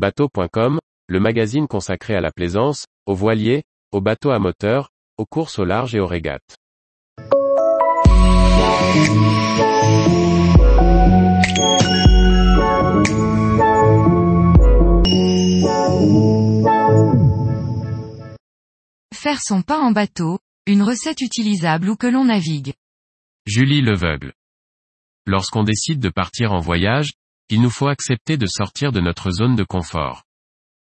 Bateau.com, le magazine consacré à la plaisance, aux voiliers, aux bateaux à moteur, aux courses au large et aux régates. Faire son pain en bateau, une recette utilisable où que l'on navigue. Julie Leveugle. Lorsqu'on décide de partir en voyage, il nous faut accepter de sortir de notre zone de confort.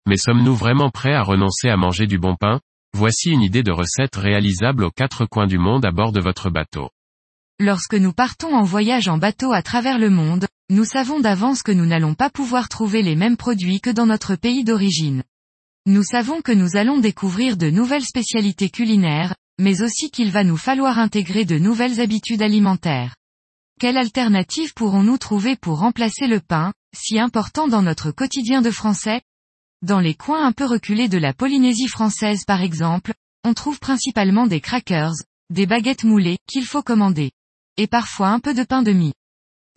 Mais sommes-nous vraiment prêts à renoncer à manger du bon pain? Voici une idée de recette réalisable aux quatre coins du monde à bord de votre bateau. Lorsque nous partons en voyage en bateau à travers le monde, nous savons d'avance que nous n'allons pas pouvoir trouver les mêmes produits que dans notre pays d'origine. Nous savons que nous allons découvrir de nouvelles spécialités culinaires, mais aussi qu'il va nous falloir intégrer de nouvelles habitudes alimentaires. Quelle alternative pourrons-nous trouver pour remplacer le pain, si important dans notre quotidien de français? Dans les coins un peu reculés de la Polynésie française par exemple, on trouve principalement des crackers, des baguettes moulées, qu'il faut commander. Et parfois un peu de pain de mie.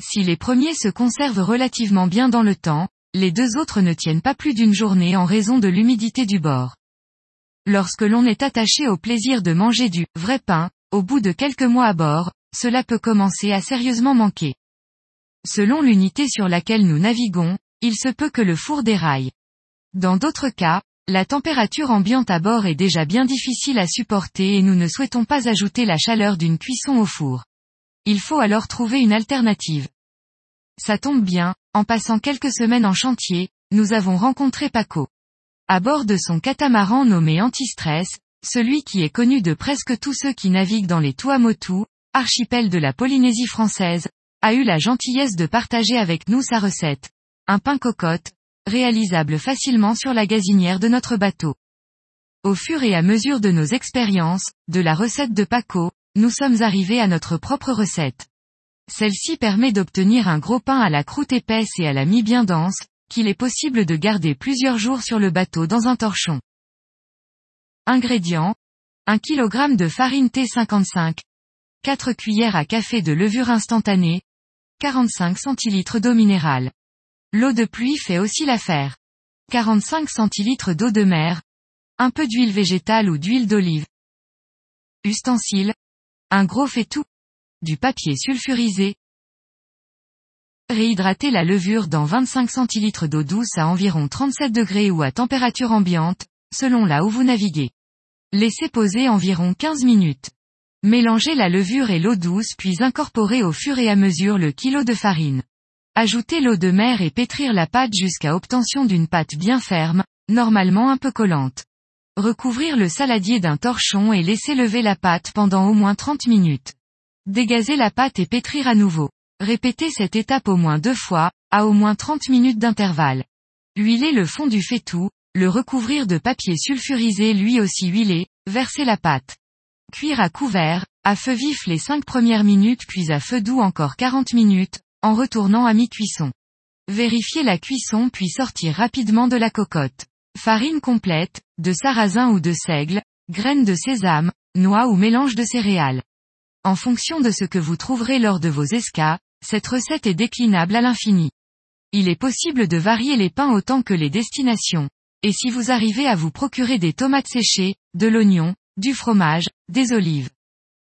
Si les premiers se conservent relativement bien dans le temps, les deux autres ne tiennent pas plus d'une journée en raison de l'humidité du bord. Lorsque l'on est attaché au plaisir de manger du vrai pain, au bout de quelques mois à bord, cela peut commencer à sérieusement manquer. Selon l'unité sur laquelle nous naviguons, il se peut que le four déraille. Dans d'autres cas, la température ambiante à bord est déjà bien difficile à supporter et nous ne souhaitons pas ajouter la chaleur d'une cuisson au four. Il faut alors trouver une alternative. Ça tombe bien, en passant quelques semaines en chantier, nous avons rencontré Paco. À bord de son catamaran nommé Antistress, celui qui est connu de presque tous ceux qui naviguent dans les Tuamotu, archipel de la Polynésie française, a eu la gentillesse de partager avec nous sa recette. Un pain cocotte, réalisable facilement sur la gazinière de notre bateau. Au fur et à mesure de nos expériences, de la recette de Paco, nous sommes arrivés à notre propre recette. Celle-ci permet d'obtenir un gros pain à la croûte épaisse et à la mie bien dense, qu'il est possible de garder plusieurs jours sur le bateau dans un torchon. Ingrédients. 1 kg de farine T55. 4 cuillères à café de levure instantanée. 45 centilitres d'eau minérale. L'eau de pluie fait aussi l'affaire. 45 centilitres d'eau de mer. Un peu d'huile végétale ou d'huile d'olive. Ustensiles. Un gros faitout du papier sulfurisé. Réhydrater la levure dans 25 cl d'eau douce à environ 37 degrés ou à température ambiante, selon là où vous naviguez. Laissez poser environ 15 minutes. Mélangez la levure et l'eau douce puis incorporez au fur et à mesure le kilo de farine. Ajoutez l'eau de mer et pétrir la pâte jusqu'à obtention d'une pâte bien ferme, normalement un peu collante. Recouvrir le saladier d'un torchon et laisser lever la pâte pendant au moins 30 minutes. Dégazer la pâte et pétrir à nouveau. Répétez cette étape au moins deux fois, à au moins 30 minutes d'intervalle. Huiler le fond du faitout, le recouvrir de papier sulfurisé lui aussi huilé, verser la pâte. Cuire à couvert, à feu vif les 5 premières minutes puis à feu doux encore 40 minutes, en retournant à mi-cuisson. Vérifiez la cuisson puis sortir rapidement de la cocotte. Farine complète, de sarrasin ou de seigle, graines de sésame, noix ou mélange de céréales. En fonction de ce que vous trouverez lors de vos escas, cette recette est déclinable à l'infini. Il est possible de varier les pains autant que les destinations. Et si vous arrivez à vous procurer des tomates séchées, de l'oignon, du fromage, des olives.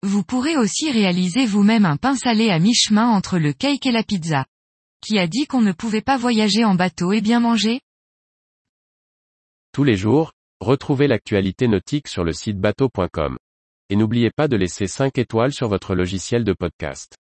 Vous pourrez aussi réaliser vous-même un pain salé à mi-chemin entre le cake et la pizza. Qui a dit qu'on ne pouvait pas voyager en bateau et bien manger? Tous les jours, retrouvez l'actualité nautique sur le site bateau.com et n'oubliez pas de laisser 5 étoiles sur votre logiciel de podcast.